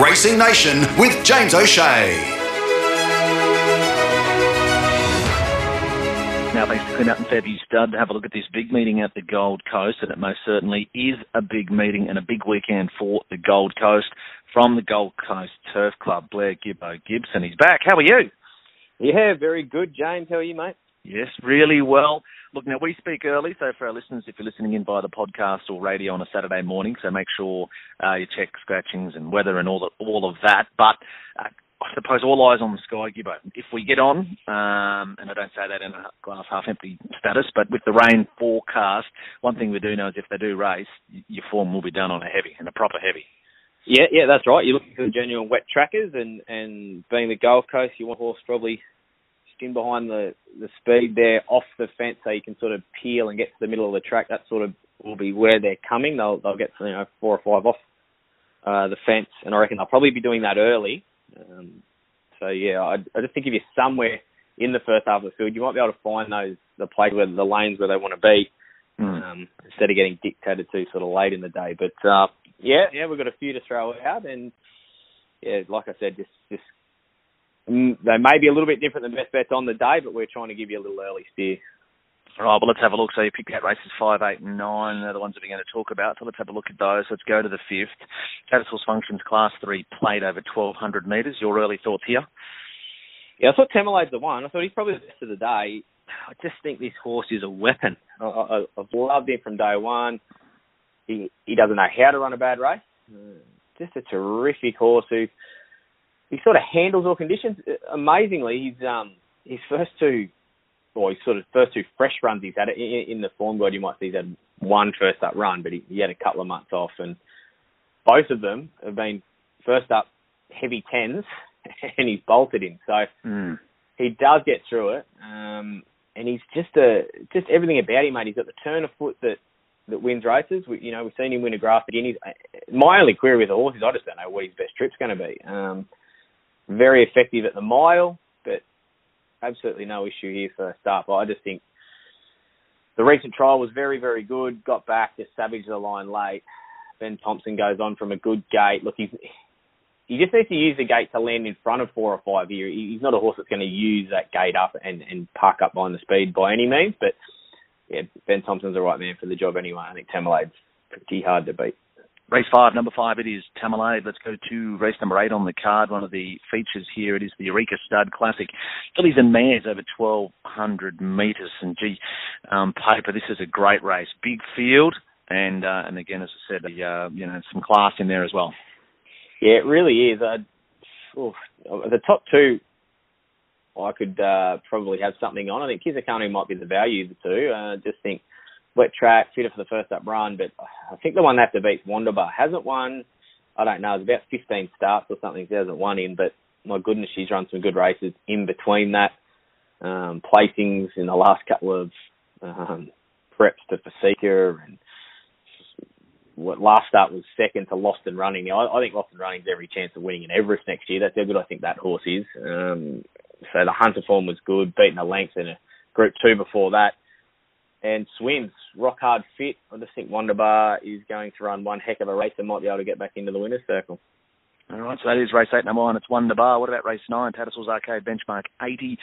Racing Nation with James O'Shea. Now, thanks to Clint and Fairview Stud to have a look at this big meeting at the Gold Coast, and it most certainly is a big meeting and a big weekend for the Gold Coast. From the Gold Coast Turf Club, Blair Gibbo Gibson. He's back. How are you? Yeah, very good, James. How are you, mate? Yes, really well. Look, now we speak early, so for our listeners, if you're listening in via the podcast or radio on a Saturday morning, so make sure uh, you check scratchings and weather and all the, all of that. But uh, I suppose all eyes on the sky, Gibbo. If we get on, um, and I don't say that in a glass half empty status, but with the rain forecast, one thing we do know is if they do race, your form will be done on a heavy and a proper heavy. Yeah, yeah, that's right. You're looking for the genuine wet trackers, and and being the Gold Coast, you want horse probably skin behind the the speed there off the fence, so you can sort of peel and get to the middle of the track. That sort of will be where they're coming. They'll they'll get you know four or five off uh, the fence, and I reckon they'll probably be doing that early um, so yeah, I, I just think if you're somewhere in the first half of the field, you might be able to find those the place where the lanes where they want to be, mm. um, instead of getting dictated to sort of late in the day. But uh, yeah, yeah, we've got a few to throw out, and yeah, like I said, just just they may be a little bit different than best bets on the day, but we're trying to give you a little early steer. All right, well, let's have a look. So you picked out races 5, 8 and 9. They're the ones that we're going to talk about. So let's have a look at those. Let's go to the fifth. Tattersalls Functions Class 3 played over 1,200 metres. Your early thoughts here? Yeah, I thought Tamalade's the one. I thought he's probably the best of the day. I just think this horse is a weapon. I, I, I've loved him from day one. He he doesn't know how to run a bad race. Uh, just a terrific horse who he sort of handles all conditions amazingly. He's um his first two or his sort of first two fresh runs he's had in, in the form guide, you might see he's had one first up run, but he, he had a couple of months off, and both of them have been first up heavy tens, and he's bolted in. So mm. he does get through it, um, and he's just a just everything about him, mate. He's got the turn of foot that that wins races. We, you know, we've seen him win a Grafton Guineas. My only query with the horse is I just don't know what his best trip's going to be. Um, very effective at the mile but absolutely no issue here first up. I just think the recent trial was very, very good. Got back, just savaged the line late. Ben Thompson goes on from a good gate. Look, he's he just needs to use the gate to land in front of four or five here. He's not a horse that's going to use that gate up and, and park up behind the speed by any means. But yeah, Ben Thompson's the right man for the job anyway. I think Tamalade's pretty hard to beat. Race five, number five, it is Tamalade. Let's go to race number eight on the card. One of the features here, it is the Eureka Stud Classic. Fillies and mares over 1,200 metres. And gee, um, paper, this is a great race. Big field, and uh, and again, as I said, uh, you know, some class in there as well. Yeah, it really is. Uh, oof, the top two, I could uh, probably have something on. I think Kizikano might be the value of the two. I uh, just think wet track, fitter for the first up run, but I think the one they have to beat Wonderbar. Hasn't won, I don't know, it's about 15 starts or something she hasn't won in, but my goodness, she's run some good races in between that. Um, placings in the last couple of um, preps to Fasika and what last start was second to Lost and Running. Now, I, I think Lost and Running's every chance of winning in Everest next year. That's how good I think that horse is. Um, so the Hunter form was good, beating the length in a Group Two before that and swims rock hard fit. I just think Wonderbar is going to run one heck of a race and might be able to get back into the winner's circle. All right, so that is race eight, number one. It's Wonderbar. What about race nine? Tattersalls Arcade benchmark 80.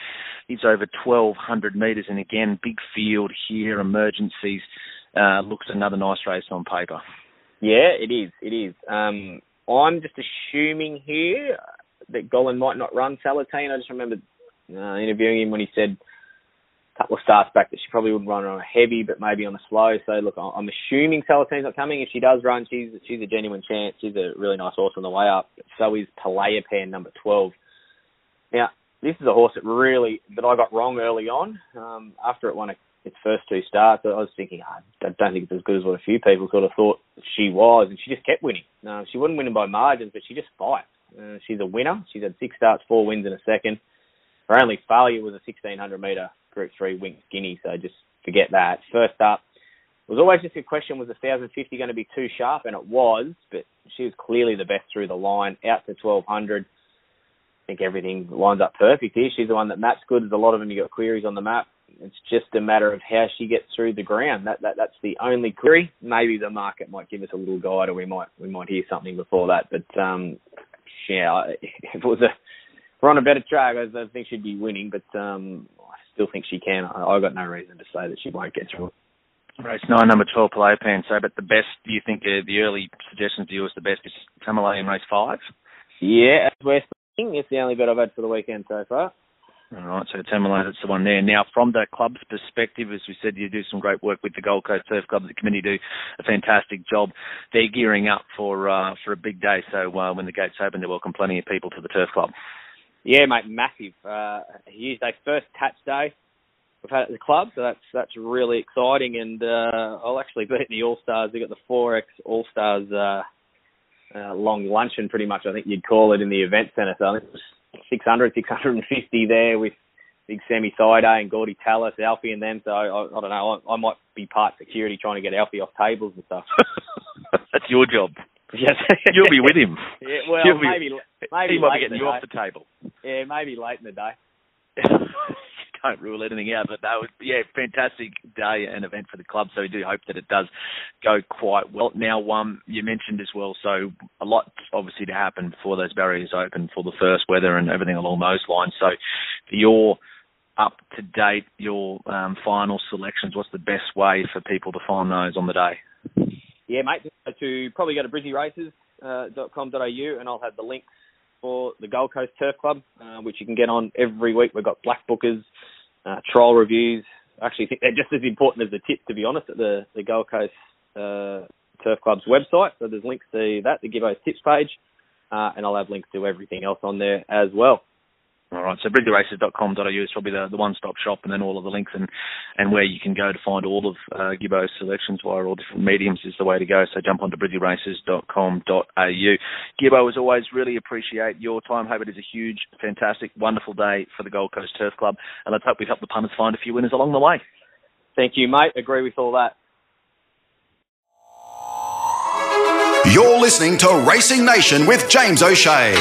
is over 1,200 metres, and again, big field here. Emergencies uh, looks another nice race on paper. Yeah, it is. It is. Um, I'm just assuming here that Golan might not run Salatine. I just remember uh, interviewing him when he said couple of starts back that she probably wouldn't run on a heavy, but maybe on a slow. So look, I'm assuming Salatine's not coming. If she does run, she's she's a genuine chance. She's a really nice horse on the way up. So is Palea Pan number 12. Now, this is a horse that really that I got wrong early on. Um, after it won its first two starts, I was thinking oh, I don't think it's as good as what a few people sort of thought she was, and she just kept winning. Uh, she wasn't winning by margins, but she just fights. Uh, she's a winner. She's had six starts, four wins in a second. Her only failure was a 1600 metre Group 3 Winx Guinea, so just forget that. First up, it was always just a question, was 1,050 going to be too sharp? And it was, but she was clearly the best through the line, out to 1,200. I think everything lines up perfect here. She's the one that maps good. There's a lot of them you got queries on the map. It's just a matter of how she gets through the ground. That, that that's the only query. Maybe the market might give us a little guide, or we might we might hear something before that. But um, yeah, if it was a we're on a better track, I, I think she'd be winning, but um, I still think she can. I, I've got no reason to say that she won't get through it. Race nine, number twelve, Pan. So, but the best, do you think uh, the early suggestions to you is the best is Tamalay in race five? Yeah, as we're speaking, it's the only bet I've had for the weekend so far. All right, so Tamalay, that's the one there. Now, from the club's perspective, as we said, you do some great work with the Gold Coast Turf Club. The committee do a fantastic job. They're gearing up for uh, for a big day. So uh, when the gates open, they welcome plenty of people to the Turf Club. Yeah, mate, massive. Uh, here's their first Tats Day we've had at the club, so that's that's really exciting. And uh, I'll actually be at the All Stars. They got the Forex All Stars uh, uh, long luncheon, pretty much. I think you'd call it in the event centre. So I think it was 600, 650 there with big Sam Thaiday and Gordy Tallis, Alfie, and them. So I, I, I don't know. I, I might be part security trying to get Alfie off tables and stuff. that's your job. Yes, you'll be with him. Yeah, well, You'll maybe maybe he might be getting you off the table. Yeah, maybe late in the day. Don't rule anything out, but that was yeah, fantastic day and event for the club. So we do hope that it does go quite well. Now, um, you mentioned as well, so a lot obviously to happen before those barriers open for the first weather and everything along those lines. So your up to date, your um, final selections, what's the best way for people to find those on the day? Yeah, mate, to probably go to brizzyraces.com.au uh, and I'll have the links for the Gold Coast Turf Club, uh, which you can get on every week. We've got black bookers, uh, trial reviews. I actually think they're just as important as the tips, to be honest, at the, the Gold Coast uh, Turf Club's website. So there's links to that, the Gibbo's tips page, uh, and I'll have links to everything else on there as well. All right, so brizzyraces.com.au is probably the, the one-stop shop, and then all of the links and, and where you can go to find all of uh, Gibbo's selections via all different mediums is the way to go. So jump onto brizzyraces.com.au. Gibbo, as always, really appreciate your time. Hope it is a huge, fantastic, wonderful day for the Gold Coast Turf Club, and let's hope we've helped the punters find a few winners along the way. Thank you, mate. Agree with all that. You're listening to Racing Nation with James O'Shea.